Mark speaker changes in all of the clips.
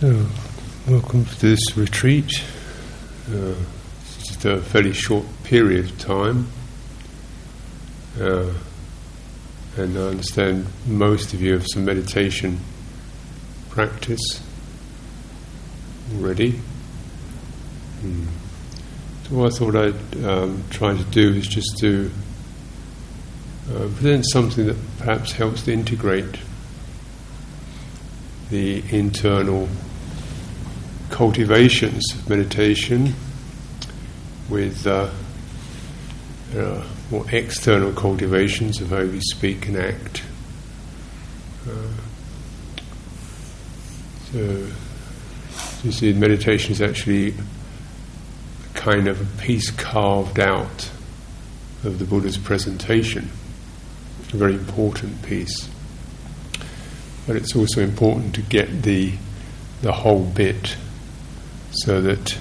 Speaker 1: So, welcome to this retreat. Uh, it's just a fairly short period of time, uh, and I understand most of you have some meditation practice already. Hmm. So, what I thought I'd um, try to do is just to uh, present something that perhaps helps to integrate the internal cultivations of meditation with uh, uh, more external cultivations of how we speak and act. Uh, so, you see, meditation is actually a kind of a piece carved out of the Buddha's presentation, a very important piece. But it's also important to get the the whole bit so that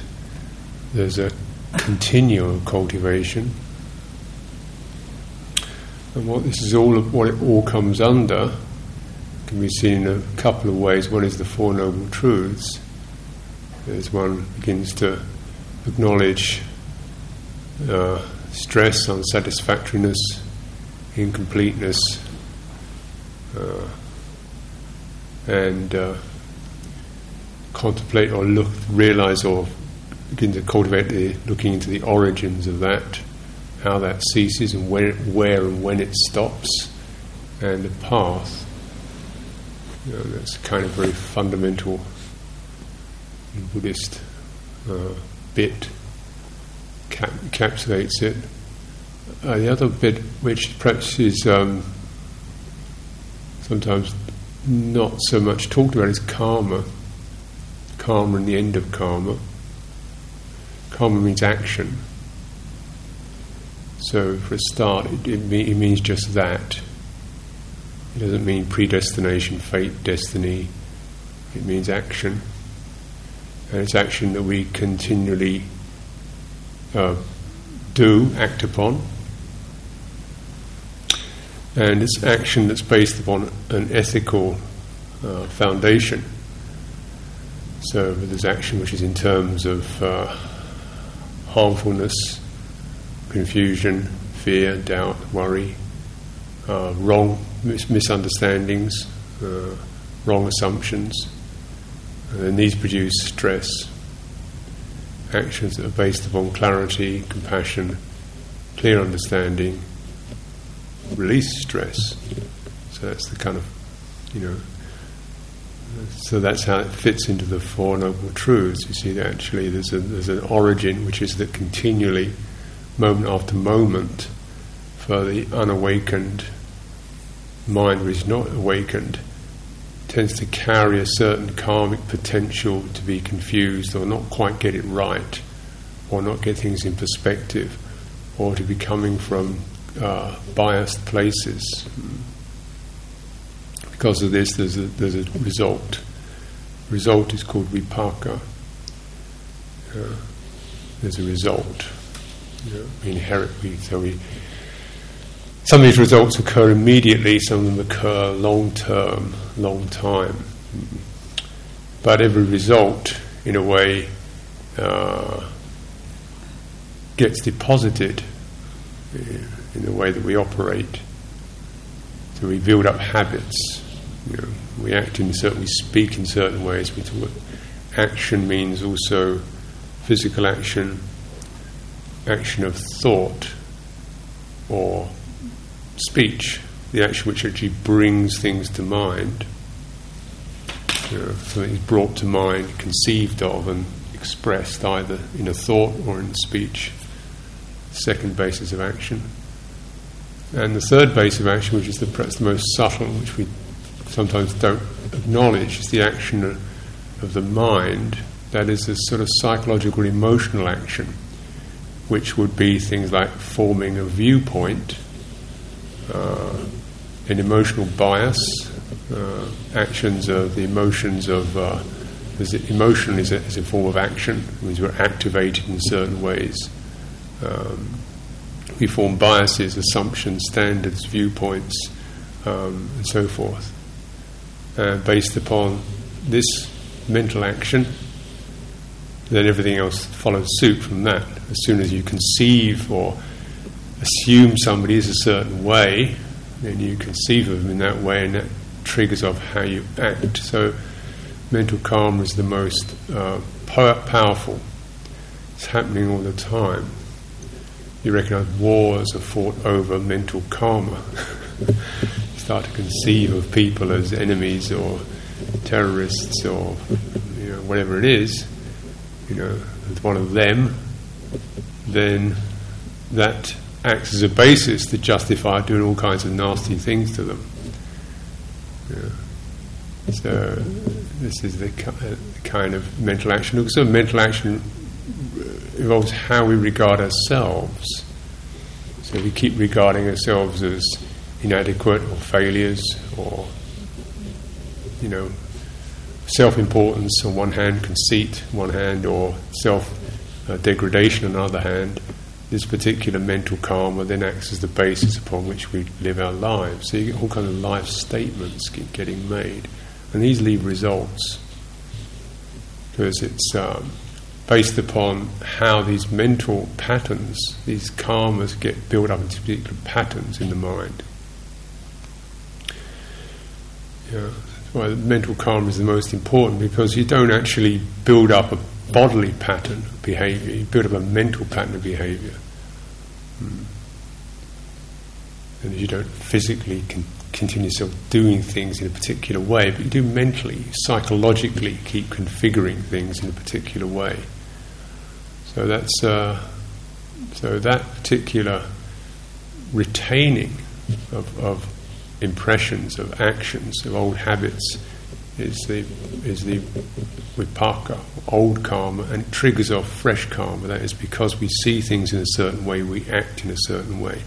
Speaker 1: there's a continual cultivation. And what this is all, what it all comes under, can be seen in a couple of ways. One is the Four Noble Truths. As one begins to acknowledge uh, stress, unsatisfactoriness, incompleteness, uh, and uh, contemplate or look, realize or begin to cultivate the looking into the origins of that, how that ceases and where, where and when it stops, and the path. You know, that's kind of very fundamental Buddhist uh, bit, cap- encapsulates it. Uh, the other bit, which perhaps is um, sometimes not so much talked about, is karma karma and the end of karma. Karma means action. So, for a start, it, it, it means just that. It doesn't mean predestination, fate, destiny. It means action. And it's action that we continually uh, do, act upon. And it's action that's based upon an ethical uh, foundation. So there's action which is in terms of uh, harmfulness, confusion, fear, doubt, worry, uh, wrong mis- misunderstandings, uh, wrong assumptions, and these produce stress. Actions that are based upon clarity, compassion, clear understanding, release stress. So that's the kind of, you know, so that's how it fits into the Four Noble Truths. You see that actually there's, a, there's an origin which is that continually, moment after moment, for the unawakened mind which is not awakened, tends to carry a certain karmic potential to be confused or not quite get it right, or not get things in perspective, or to be coming from uh, biased places. Because of this, there's a, there's a result. Result is called vipaka. Uh, there's a result. Know, we inherit. We, so we. Some of these results occur immediately. Some of them occur long term, long time. But every result, in a way, uh, gets deposited in the way that we operate. So we build up habits. You know, we act in certain, we speak in certain ways. We talk. Action means also physical action, action of thought, or speech, the action which actually brings things to mind. You know, something is brought to mind, conceived of, and expressed either in a thought or in speech. Second basis of action. And the third base of action, which is the, perhaps the most subtle, which we sometimes don't acknowledge, is the action of the mind. That is a sort of psychological, emotional action, which would be things like forming a viewpoint, uh, an emotional bias, uh, actions of the emotions of. Uh, emotion is a, is a, form of action, it means we're activated in certain ways. Um, we form biases, assumptions, standards, viewpoints, um, and so forth, uh, based upon this mental action, then everything else follows suit from that. As soon as you conceive or assume somebody is a certain way, then you conceive of them in that way, and that triggers off how you act. So, mental karma is the most uh, powerful. It's happening all the time. You recognize wars are fought over mental karma. start to conceive of people as enemies or terrorists or you know, whatever it is, you know, as one of them, then that acts as a basis to justify doing all kinds of nasty things to them. So this is the kind of mental action. Also, mental action uh, involves how we regard ourselves. So we keep regarding ourselves as inadequate or failures or, you know, self importance on one hand, conceit on one hand, or self degradation on the other hand. This particular mental karma then acts as the basis upon which we live our lives. So you get all kinds of life statements keep getting made, and these leave results because it's um, based upon how these mental patterns, these karmas, get built up into particular patterns in the mind. Yeah, why mental karma is the most important because you don't actually build up a bodily pattern of behavior, you build up a mental pattern of behavior. Hmm. And you don't physically con- continue yourself doing things in a particular way, but you do mentally, psychologically keep configuring things in a particular way. So that's uh, so that particular retaining of, of impressions, of actions, of old habits is the is the vipaka, old karma, and triggers off fresh karma. That is because we see things in a certain way, we act in a certain way.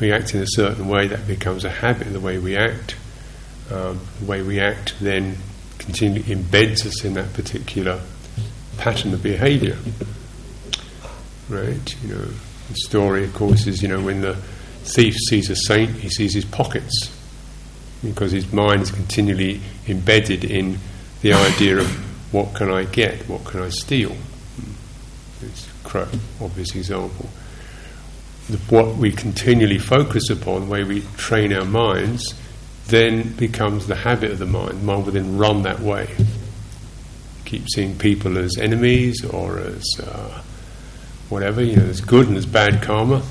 Speaker 1: We act in a certain way, that becomes a habit. The way we act, um, the way we act, then continually embeds us in that particular pattern of behaviour right? You know, the story, of course, is you know when the thief sees a saint, he sees his pockets because his mind is continually embedded in the idea of what can I get, what can I steal. It's a obvious example. The, what we continually focus upon, the way we train our minds, then becomes the habit of the mind. The mind will then run that way. Keep seeing people as enemies or as uh, whatever, you know, there's good and there's bad karma,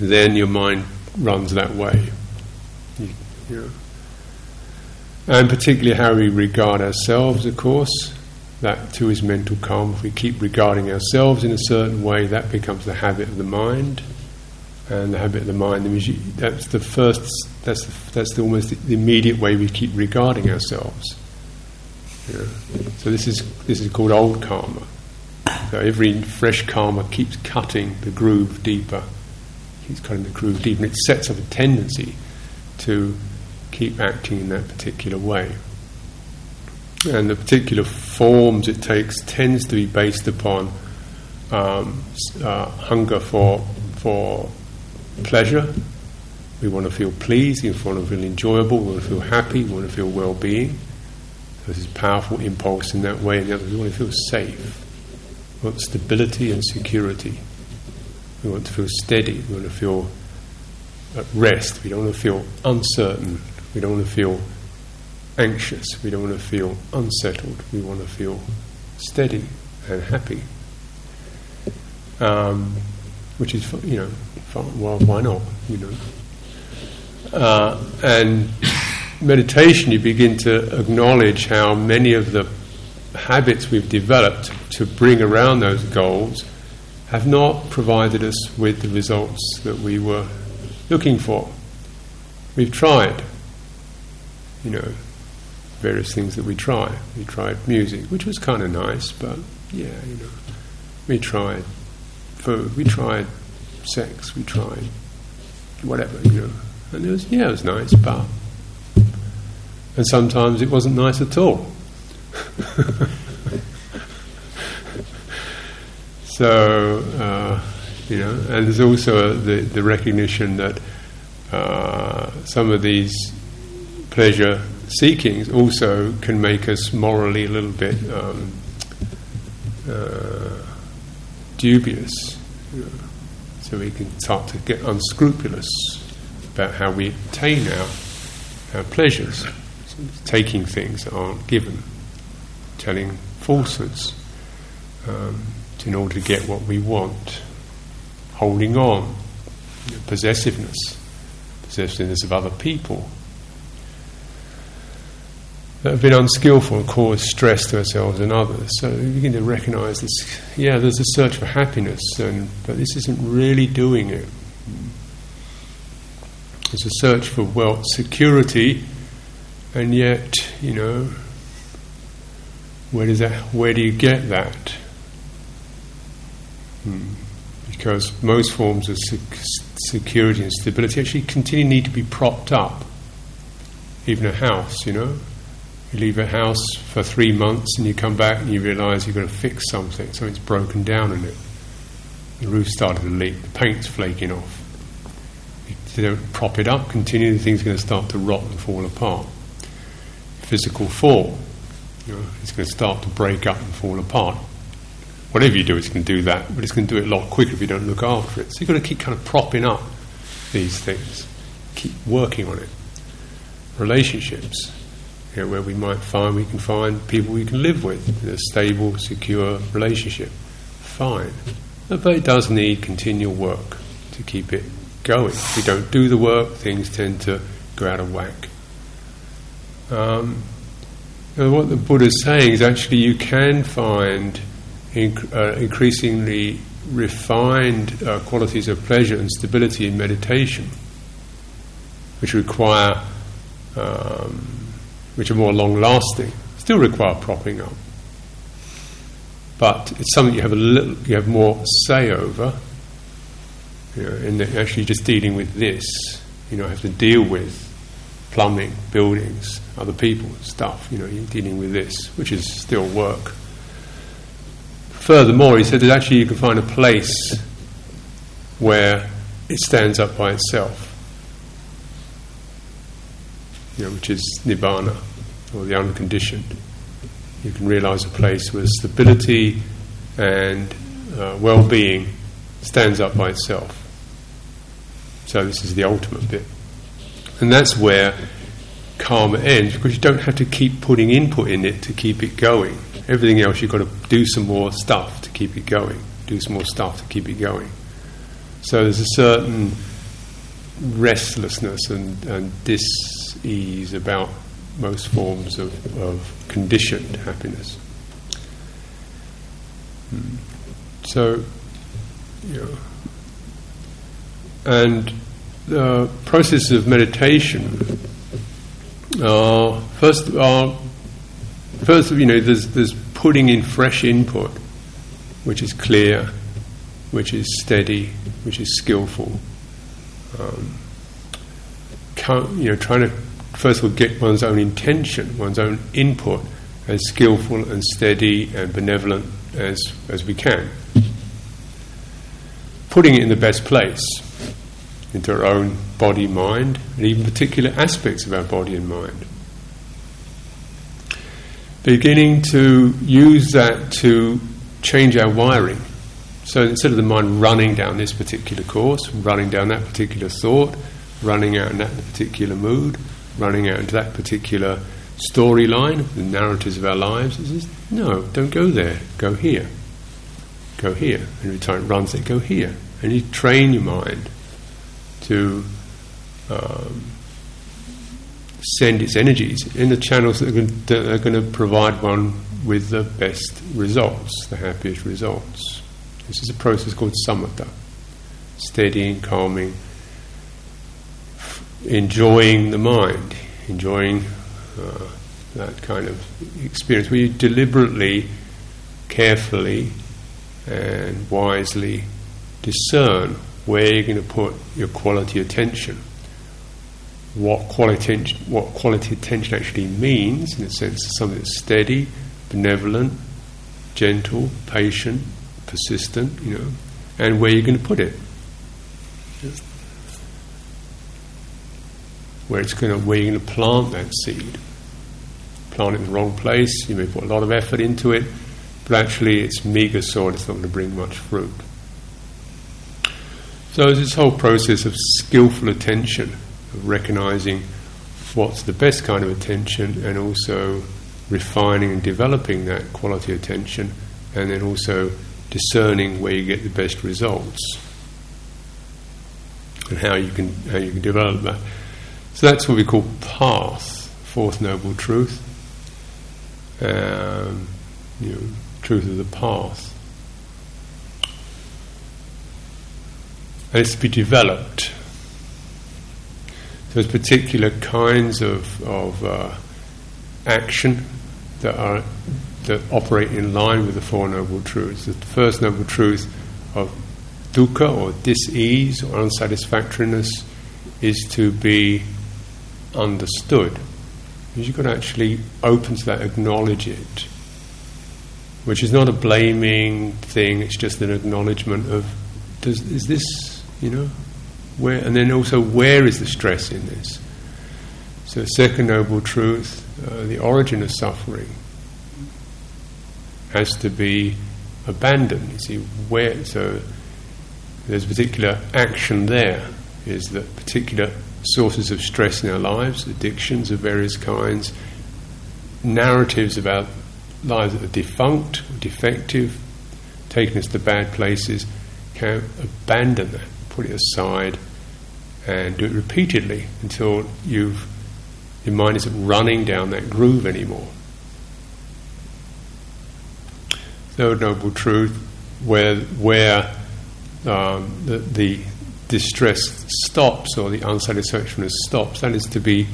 Speaker 1: then your mind runs that way. You, you know. And particularly how we regard ourselves, of course, that too is mental karma. If we keep regarding ourselves in a certain way, that becomes the habit of the mind. And the habit of the mind, that's the first, that's, the, that's the, almost the immediate way we keep regarding ourselves. So this is, this is called old karma. So every fresh karma keeps cutting the groove deeper, cutting the groove deeper, and it sets up a tendency to keep acting in that particular way. And the particular forms it takes tends to be based upon um, uh, hunger for for pleasure. We want to feel pleased, we want to feel enjoyable, we want to feel happy, we want to feel well-being. There's this powerful impulse in that way, and the other we want to feel safe. We want stability and security. We want to feel steady. We want to feel at rest. We don't want to feel uncertain. We don't want to feel anxious. We don't want to feel unsettled. We want to feel steady and happy. Um, which is, you know, well, why not? You know, uh, and meditation, you begin to acknowledge how many of the habits we've developed to bring around those goals have not provided us with the results that we were looking for. We've tried, you know, various things that we try. We tried music, which was kind of nice, but yeah, you know, we tried food, we tried sex, we tried whatever, you know, and it was yeah, it was nice, but and sometimes it wasn't nice at all. so, uh, you know, and there's also the, the recognition that uh, some of these pleasure seekings also can make us morally a little bit um, uh, dubious. So we can start to get unscrupulous about how we obtain our, our pleasures, taking things that aren't given, telling falsehoods. Um, in order to get what we want, holding on, possessiveness, possessiveness of other people. That have been unskillful and cause stress to ourselves and others. So we begin to recognize this. Yeah, there's a search for happiness, and, but this isn't really doing it. There's a search for wealth, security, and yet, you know, where does that? Where do you get that? Because most forms of security and stability actually continue need to be propped up. Even a house, you know, you leave a house for three months and you come back and you realise you've got to fix something, something's broken down in it. The roof started to leak, the paint's flaking off. If you don't prop it up, continue, the thing's going to start to rot and fall apart. Physical fall, you know, it's going to start to break up and fall apart whatever you do, it's going to do that, but it's going to do it a lot quicker if you don't look after it. So you've got to keep kind of propping up these things, keep working on it. Relationships, you know, where we might find we can find people we can live with in a stable, secure relationship. Fine. But it does need continual work to keep it going. If we don't do the work, things tend to go out of whack. Um, what the Buddha is saying is actually you can find inc- uh, increasingly refined uh, qualities of pleasure and stability in meditation, which require, um, which are more long lasting, still require propping up. But it's something you have a little, you have more say over. You know, actually just dealing with this, you know, have to deal with plumbing, buildings, other people, stuff. You know, you're dealing with this, which is still work. Furthermore, he said that actually you can find a place where it stands up by itself, you know, which is nibbana, or the unconditioned. You can realize a place where stability and uh, well being stands up by itself. So, this is the ultimate bit. And that's where karma ends because you don't have to keep putting input in it to keep it going. Everything else, you've got to do some more stuff to keep it going, do some more stuff to keep it going. So there's a certain restlessness and, and dis-ease about most forms of, of conditioned happiness. Hmm. So, yeah. and the process of meditation uh, first are First, of you know, there's, there's putting in fresh input, which is clear, which is steady, which is skillful. Um, you know, trying to first of all get one's own intention, one's own input as skillful and steady and benevolent as, as we can. Putting it in the best place, into our own body, mind, and even particular aspects of our body and mind beginning to use that to change our wiring. So instead of the mind running down this particular course, running down that particular thought, running out in that particular mood, running out into that particular storyline, the narratives of our lives, it says, no, don't go there, go here. Go here. And every time it runs it, go here. And you train your mind to um, send its energies in the channels that are, going to, provide one with the best results, the happiest results. This is a process called samatha, steadying, calming, enjoying the mind, enjoying uh, that kind of experience where you deliberately, carefully, and wisely discern where you're going to put your quality attention what quality, what quality attention actually means, in the sense of something that's steady, benevolent, gentle, patient, persistent, you know, and where you're going to put it. Where it's going to, where you're going to plant that seed. plant it in the wrong place, you may put a lot of effort into it, but actually it's meager soil, it's not going to bring much fruit. So it's this whole process of skillful attention, recognizing what's the best kind of attention and also refining and developing that quality attention and then also discerning where you get the best results and how you can how you can develop that. So that's what we call path, fourth noble truth. Um, you know, truth of the path. And it's to be developed. There's particular kinds of, of uh, action that are that operate in line with the Four Noble Truths. The first Noble Truth of dukkha or dis-ease or unsatisfactoriness is to be understood. You've got to actually open to that, acknowledge it, which is not a blaming thing. It's just an acknowledgement of, does, is this, you know, where, and then also where is the stress in this? So, second noble truth, uh, the origin of suffering has to be abandoned. You see, where so there's a particular action there. Is that particular sources of stress in our lives, addictions of various kinds, narratives about lives that are defunct, defective, taking us to bad places, can abandon that, put it aside, and do it repeatedly until you've your mind isn't running down that groove anymore. Third noble truth, where where um, the, the distress stops or the unsatisfactoriness stops, that is to be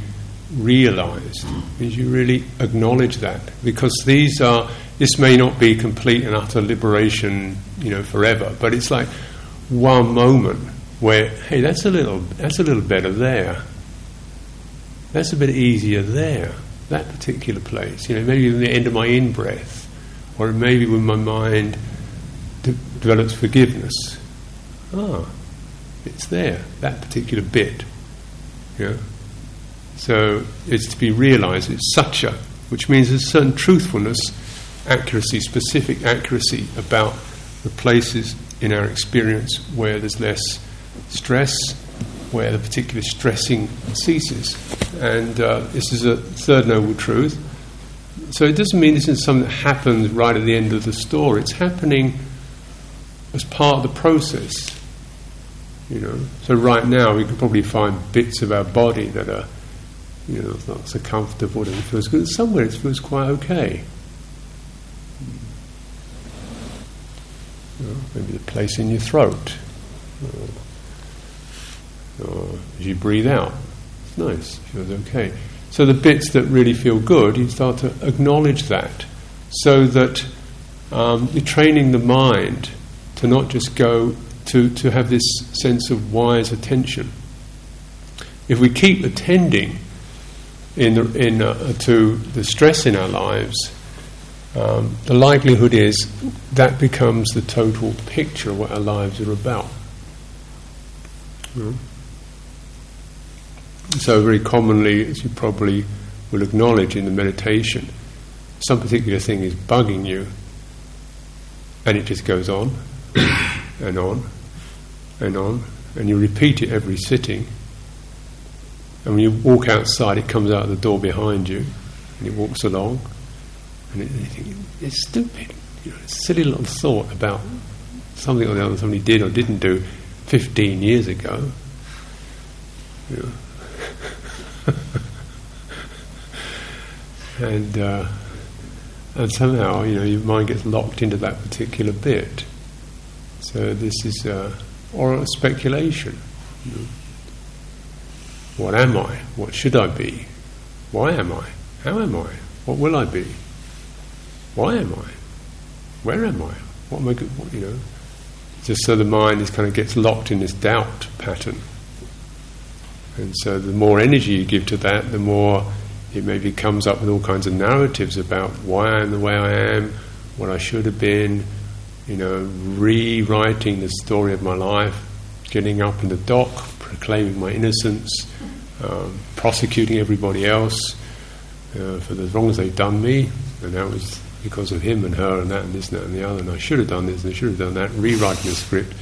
Speaker 1: realized. Means you really acknowledge that because these are. This may not be complete and utter liberation, you know, forever, but it's like one moment where, hey, that's a little, that's a little better there. That's a bit easier there. That particular place, you know, maybe the end of my in breath, or maybe when my mind de- develops forgiveness. Ah, it's there, that particular bit. Yeah. So it's to be realized, it's satya, which means there's a certain truthfulness, accuracy, specific accuracy about the places in our experience where there's less stress, where the particular stressing ceases. And uh, this is a third noble truth. So it doesn't mean this is something that happens right at the end of the story. It's happening as part of the process. You know, so right now we can probably find bits of our body that are, you know, not so comfortable feels good. Somewhere it feels quite okay. You know, maybe the place in your throat, or, or as you breathe out, it's nice, feels okay. So the bits that really feel good, you start to acknowledge that, so that um, you're training the mind to not just go to, to have this sense of wise attention. If we keep attending in the, in, uh, to the stress in our lives, um, the likelihood is that becomes the total picture of what our lives are about. Mm. So, very commonly, as you probably will acknowledge in the meditation, some particular thing is bugging you, and it just goes on and on and on, and you repeat it every sitting. And when you walk outside, it comes out of the door behind you, and it walks along, and it, it's stupid. You know, it's silly little thought about something or the other somebody did or didn't do 15 years ago. You know. and uh, and somehow, you know, your mind gets locked into that particular bit. So this is. Uh, or a speculation. You know. What am I? What should I be? Why am I? How am I? What will I be? Why am I? Where am I? What am I? What, you know, just so the mind is kind of gets locked in this doubt pattern. And so the more energy you give to that, the more it maybe comes up with all kinds of narratives about why I am the way I am, what I should have been, you know, rewriting the story of my life, getting up in the dock, proclaiming my innocence, um, prosecuting everybody else, uh, for as long as they've done me, and that was because of him and her and that and this and that and the other, and I should have done this and I should have done that, rewriting the script.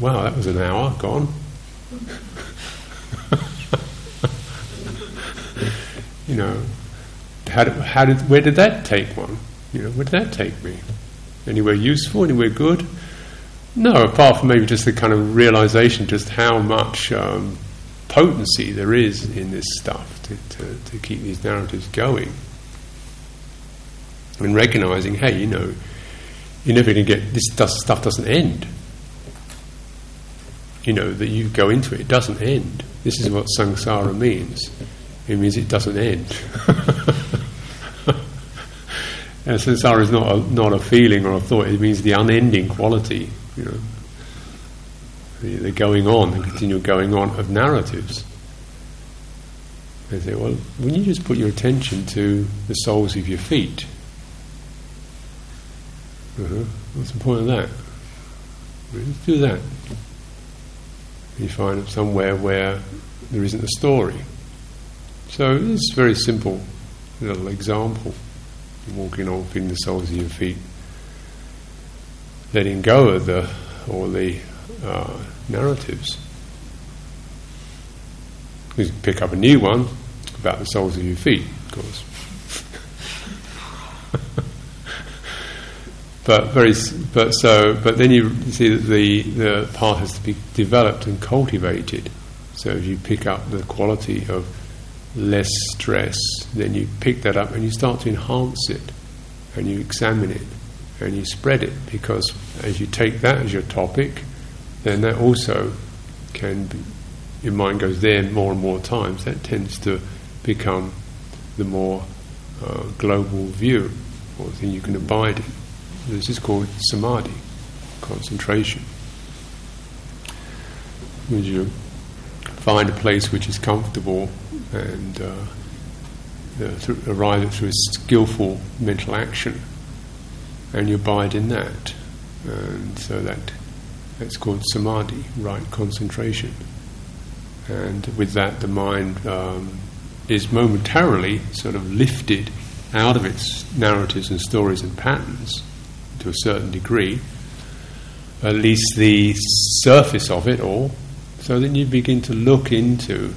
Speaker 1: Wow, that was an hour gone. you know, how did, how did, where did that take one? You know, where did that take me? Anywhere useful? Anywhere good? No, apart from maybe just the kind of realization just how much um, potency there is in this stuff to, to, to keep these narratives going. And recognizing, hey, you know, you're never going to get this stuff doesn't end. You know that you go into it; it doesn't end. This is what samsara means. It means it doesn't end. and samsara is not a, not a feeling or a thought. It means the unending quality. You know, the, the going on, the continual going on of narratives. They say, well, when you just put your attention to the soles of your feet, uh-huh. What's the point of that? Let's do that. You find somewhere where there isn't a story. So it's a very simple little example. Walking on, feeling the soles of your feet, letting go of the all the uh, narratives. You pick up a new one about the soles of your feet, of course. But very, but so, but then you see that the the path has to be developed and cultivated. So if you pick up the quality of less stress, then you pick that up and you start to enhance it, and you examine it, and you spread it. Because as you take that as your topic, then that also can be, your mind goes there more and more times. That tends to become the more uh, global view, or thing you can abide in. This is called samadhi, concentration. When you find a place which is comfortable and uh, arrive at through a skillful mental action, and you abide in that, and so that that's called samadhi, right concentration. And with that, the mind um, is momentarily sort of lifted out of its narratives and stories and patterns to a certain degree, at least the surface of it all, so then you begin to look into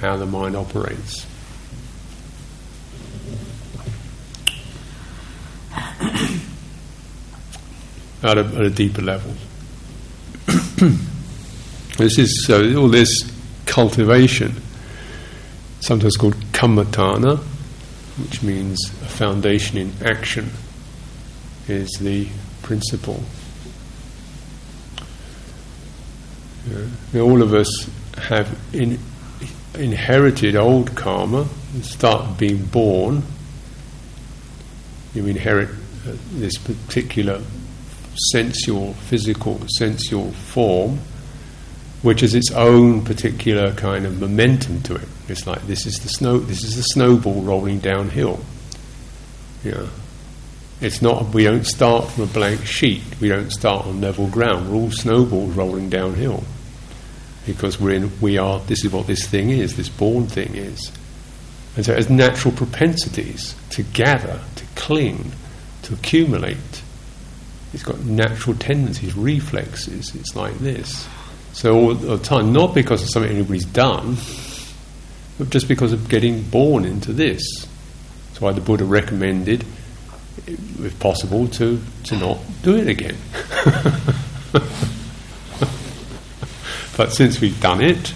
Speaker 1: how the mind operates. at, a, at a deeper level. this is so all this cultivation, sometimes called kammatthana, which means a foundation in action is the principle. Yeah. All of us have in, inherited old karma, and start being born. You inherit uh, this particular sensual, physical, sensual form, which has its own particular kind of momentum to it. It's like this is the snow, this is the snowball rolling downhill. Yeah. It's not, we don't start from a blank sheet, we don't start on level ground, we're all snowballs rolling downhill. Because we're in, we are, this is what this thing is, this born thing is. And so it has natural propensities to gather, to cling, to accumulate. It's got natural tendencies, reflexes, it's like this. So all the time, not because of something anybody's done, but just because of getting born into this. That's why the Buddha recommended if possible, to, to not do it again. but since we've done it,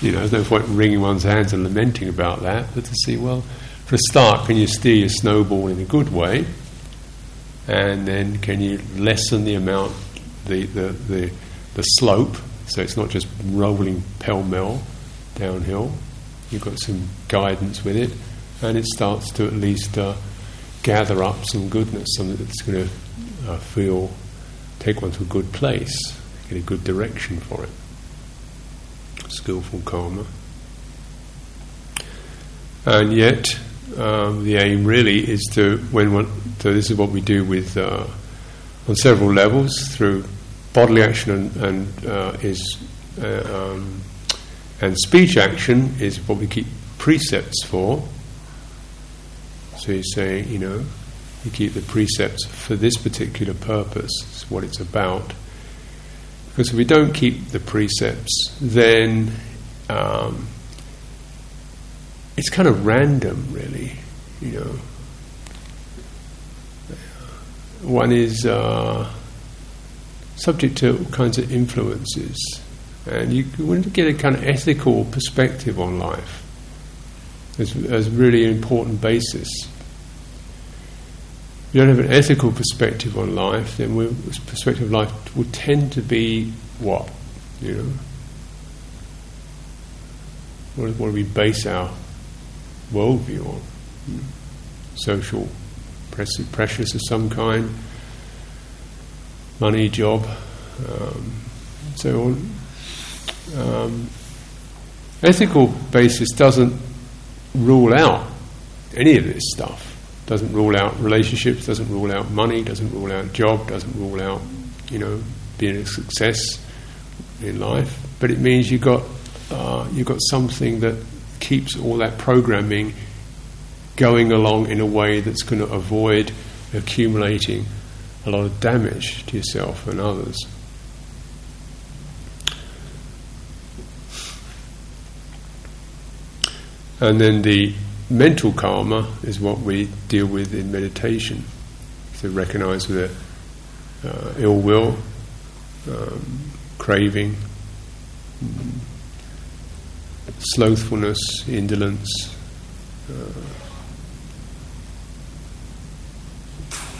Speaker 1: you know, there's no point wringing one's hands and lamenting about that, but to see, well, for a start, can you steer your snowball in a good way? And then can you lessen the amount, the, the, the, the slope, so it's not just rolling pell mell downhill? You've got some guidance with it, and it starts to at least uh, gather up some goodness, something that's going to uh, feel, take one to a good place, get a good direction for it. Skillful karma. And yet, um, the aim really is to, when one, so this is what we do with, uh, on several levels, through bodily action and, and uh, is, uh, um, and speech action is what we keep precepts for So he's saying, you know, you keep the precepts for this particular purpose, it's what it's about. Because if we don't keep the precepts, then um, it's kind of random, really. You know, one is uh, subject to all kinds of influences, and you want to get a kind of ethical perspective on life as, as really an important basis you don't have an ethical perspective on life, then this perspective of life will tend to be what? You know? What, what do we base our worldview on? Social pressures of some kind, money, job, um, so on. Um, ethical basis doesn't rule out any of this stuff doesn't rule out relationships, doesn't rule out money, doesn't rule out job, doesn't rule out, you know, being a success in life. But it means you've got uh, you've got something that keeps all that programming going along in a way that's going to avoid accumulating a lot of damage to yourself and others. And then the mental karma is what we deal with in meditation. So recognize the uh, ill will, um, craving, slothfulness, indolence, uh,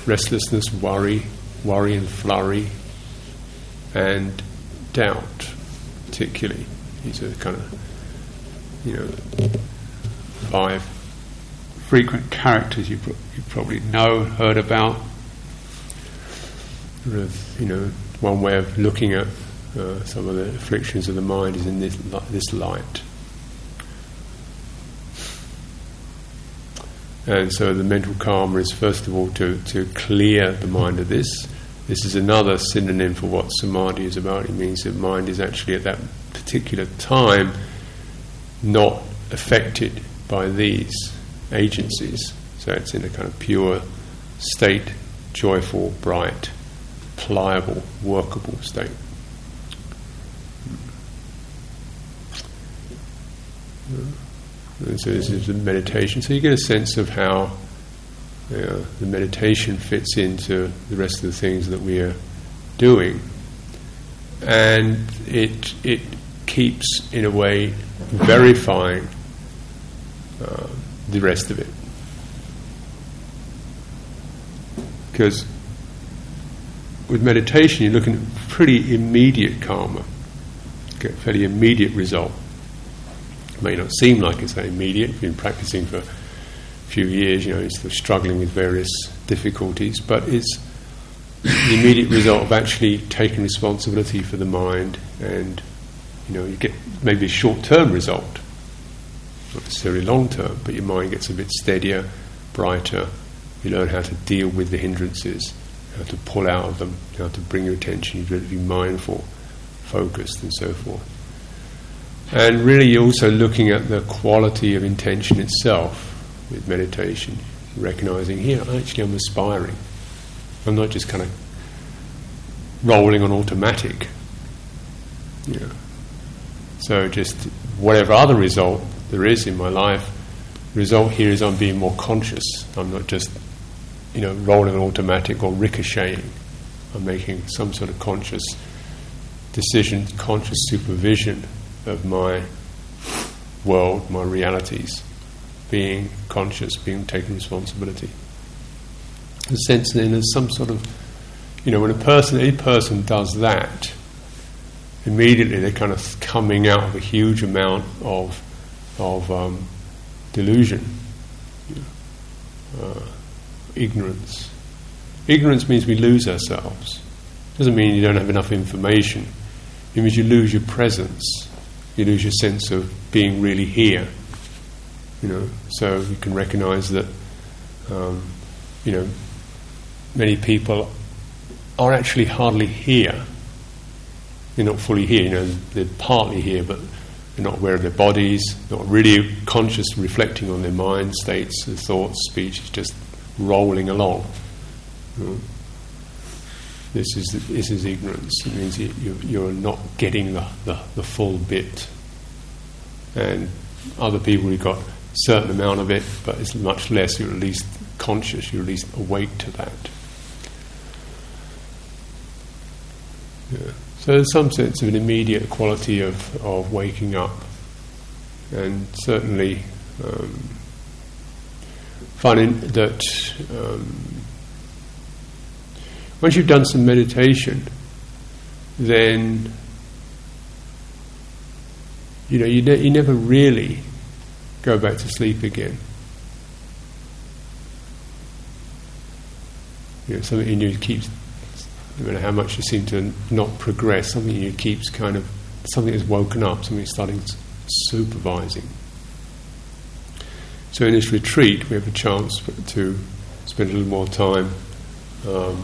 Speaker 1: restlessness, worry, worry and flurry, and doubt, particularly. These are kind of, you know, five frequent characters you, you probably know, heard about. You know, one way of looking at uh, some of the afflictions of the mind is in this, this light. And so the mental karma is first of all to, to clear the mind of this. This is another synonym for what samadhi is about. It means that mind is actually at that particular time not affected by these agencies. So it's in a kind of pure state, joyful, bright, pliable, workable state. And so this is a meditation. So you get a sense of how you know, the meditation fits into the rest of the things that we are doing, and it it keeps in a way verifying uh, the rest of it. Because with meditation, you're looking at pretty immediate karma, get fairly immediate result. It may not seem like it's that immediate. You've been practicing for a few years, you know, you're still struggling with various difficulties, but it's the immediate result of actually taking responsibility for the mind, and you know, you get maybe a short-term result not necessarily long term, but your mind gets a bit steadier, brighter. You learn how to deal with the hindrances, how to pull out of them, how to bring your attention, you have to be mindful, focused, and so forth. And really, you're also looking at the quality of intention itself with meditation, recognizing here, actually, I'm aspiring. I'm not just kind of rolling on automatic. Know. So, just whatever other result there is in my life. The result here is I'm being more conscious. I'm not just, you know, rolling an automatic or ricocheting. I'm making some sort of conscious decision, conscious supervision of my world, my realities, being conscious, being taking responsibility. The sense then there's some sort of, you know, when a person, any person does that, immediately they're kind of coming out of a huge amount of of um, delusion, uh, ignorance. Ignorance means we lose ourselves. Doesn't mean you don't have enough information. It means you lose your presence. You lose your sense of being really here. You know, so you can recognise that. Um, you know, many people are actually hardly here. They're not fully here. You know, they're partly here, but they're not aware of their bodies, not really conscious, reflecting on their mind states, their thoughts, speech, is just rolling along. Know? This is this is ignorance. It means you, you're not getting the, the, the full bit. And other people you've got a certain amount of it, but it's much less. You're at least conscious. You're at least awake to that. Yeah. So there's some sense of an immediate quality of, of waking up, and certainly um, finding that. Um, once you've done some meditation, then you know you, ne- you never really go back to sleep again. You know, something in you keeps, no matter how much you seem to not progress, something in you keeps kind of something has woken up, something is starting supervising. So in this retreat, we have a chance to spend a little more time. Um,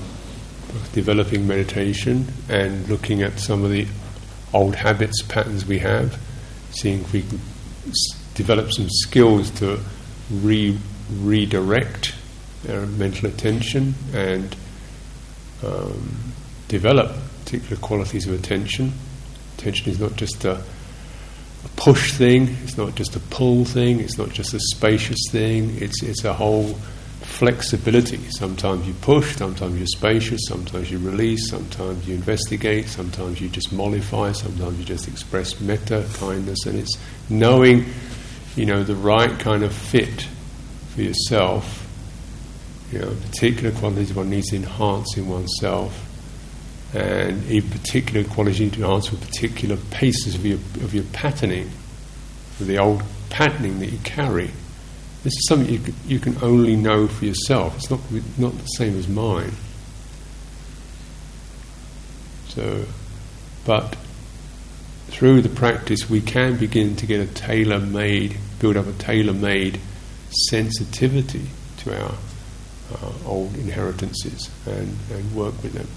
Speaker 1: developing meditation and looking at some of the old habits, patterns we have, seeing if we can develop some skills to re- redirect our mental attention and um, develop particular qualities of attention. Attention is not just a, a push thing, it's not just a pull thing, it's not just a spacious thing, it's, it's a whole flexibility. Sometimes you push, sometimes you're spacious, sometimes you release, sometimes you investigate, sometimes you just mollify, sometimes you just express metta, kindness, and it's knowing, you know, the right kind of fit for yourself. You know, particular qualities one needs to enhance in oneself, and even particular need to enhance with particular paces of your of your patterning, the old patterning that you carry. This is something you you can only know for yourself. It's not, not the same as mine. So, but through the practice, we can begin to get a tailor made, build up a tailor made sensitivity to our uh, old inheritances and, and work with them.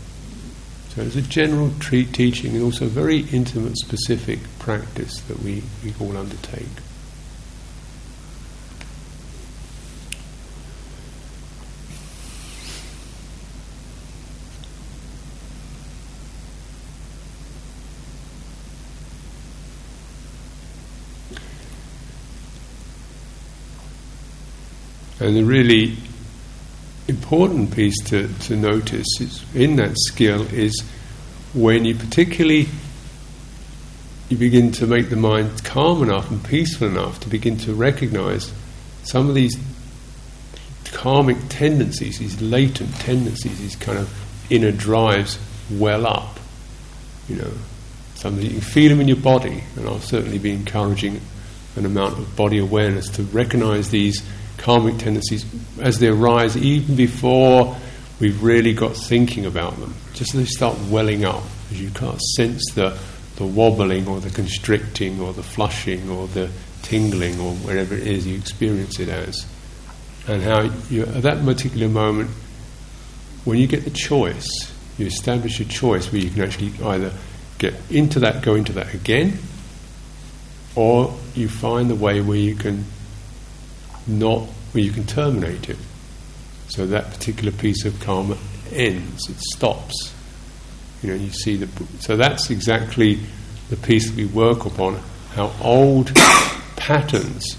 Speaker 1: So, it's a general teaching and also very intimate, specific practice that we, we all undertake. And the really important piece to, to notice is in that skill is when you particularly you begin to make the mind calm enough and peaceful enough to begin to recognize some of these karmic tendencies, these latent tendencies, these kind of inner drives well up. You know, something you can feel them in your body, and I'll certainly be encouraging an amount of body awareness to recognize these karmic tendencies as they arise, even before we've really got thinking about them. Just as they start welling up, as you can't sense the, the wobbling or the constricting or the flushing or the tingling or whatever it is you experience it as. And how you, at that particular moment, when you get the choice, you establish a choice where you can actually either get into that, go into that again, or you find the way where you can not where you can terminate it. So that particular piece of karma ends, it stops. You know, you see the. So that's exactly the piece that we work upon. How old patterns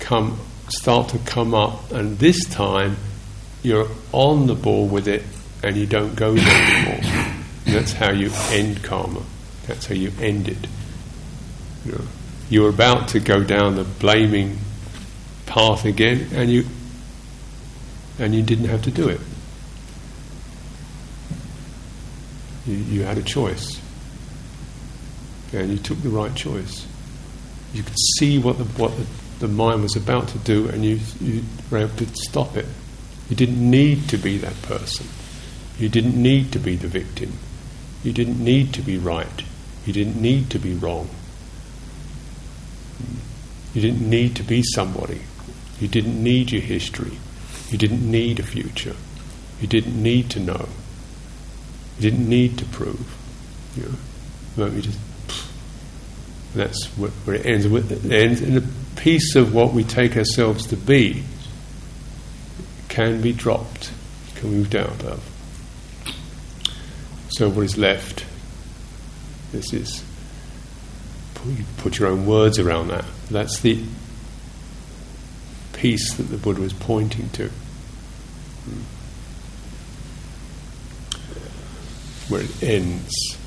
Speaker 1: come start to come up, and this time you're on the ball with it, and you don't go there anymore. And that's how you end karma. That's how you end it. You know, you're about to go down the blaming path again, and you and you didn't have to do it. You, you had a choice, and you took the right choice. You could see what the what the, the mind was about to do, and you you were able to stop it. You didn't need to be that person. You didn't need to be the victim. You didn't need to be right. You didn't need to be wrong. You didn't need to be somebody. You didn't need your history. You didn't need a future. You didn't need to know. You didn't need to prove. You know, you just That's where it ends. It ends in a piece of what we take ourselves to be can be dropped, can be moved out of. So what is left? This is you put your own words around that. That's the piece that the Buddha was pointing to. Where it ends.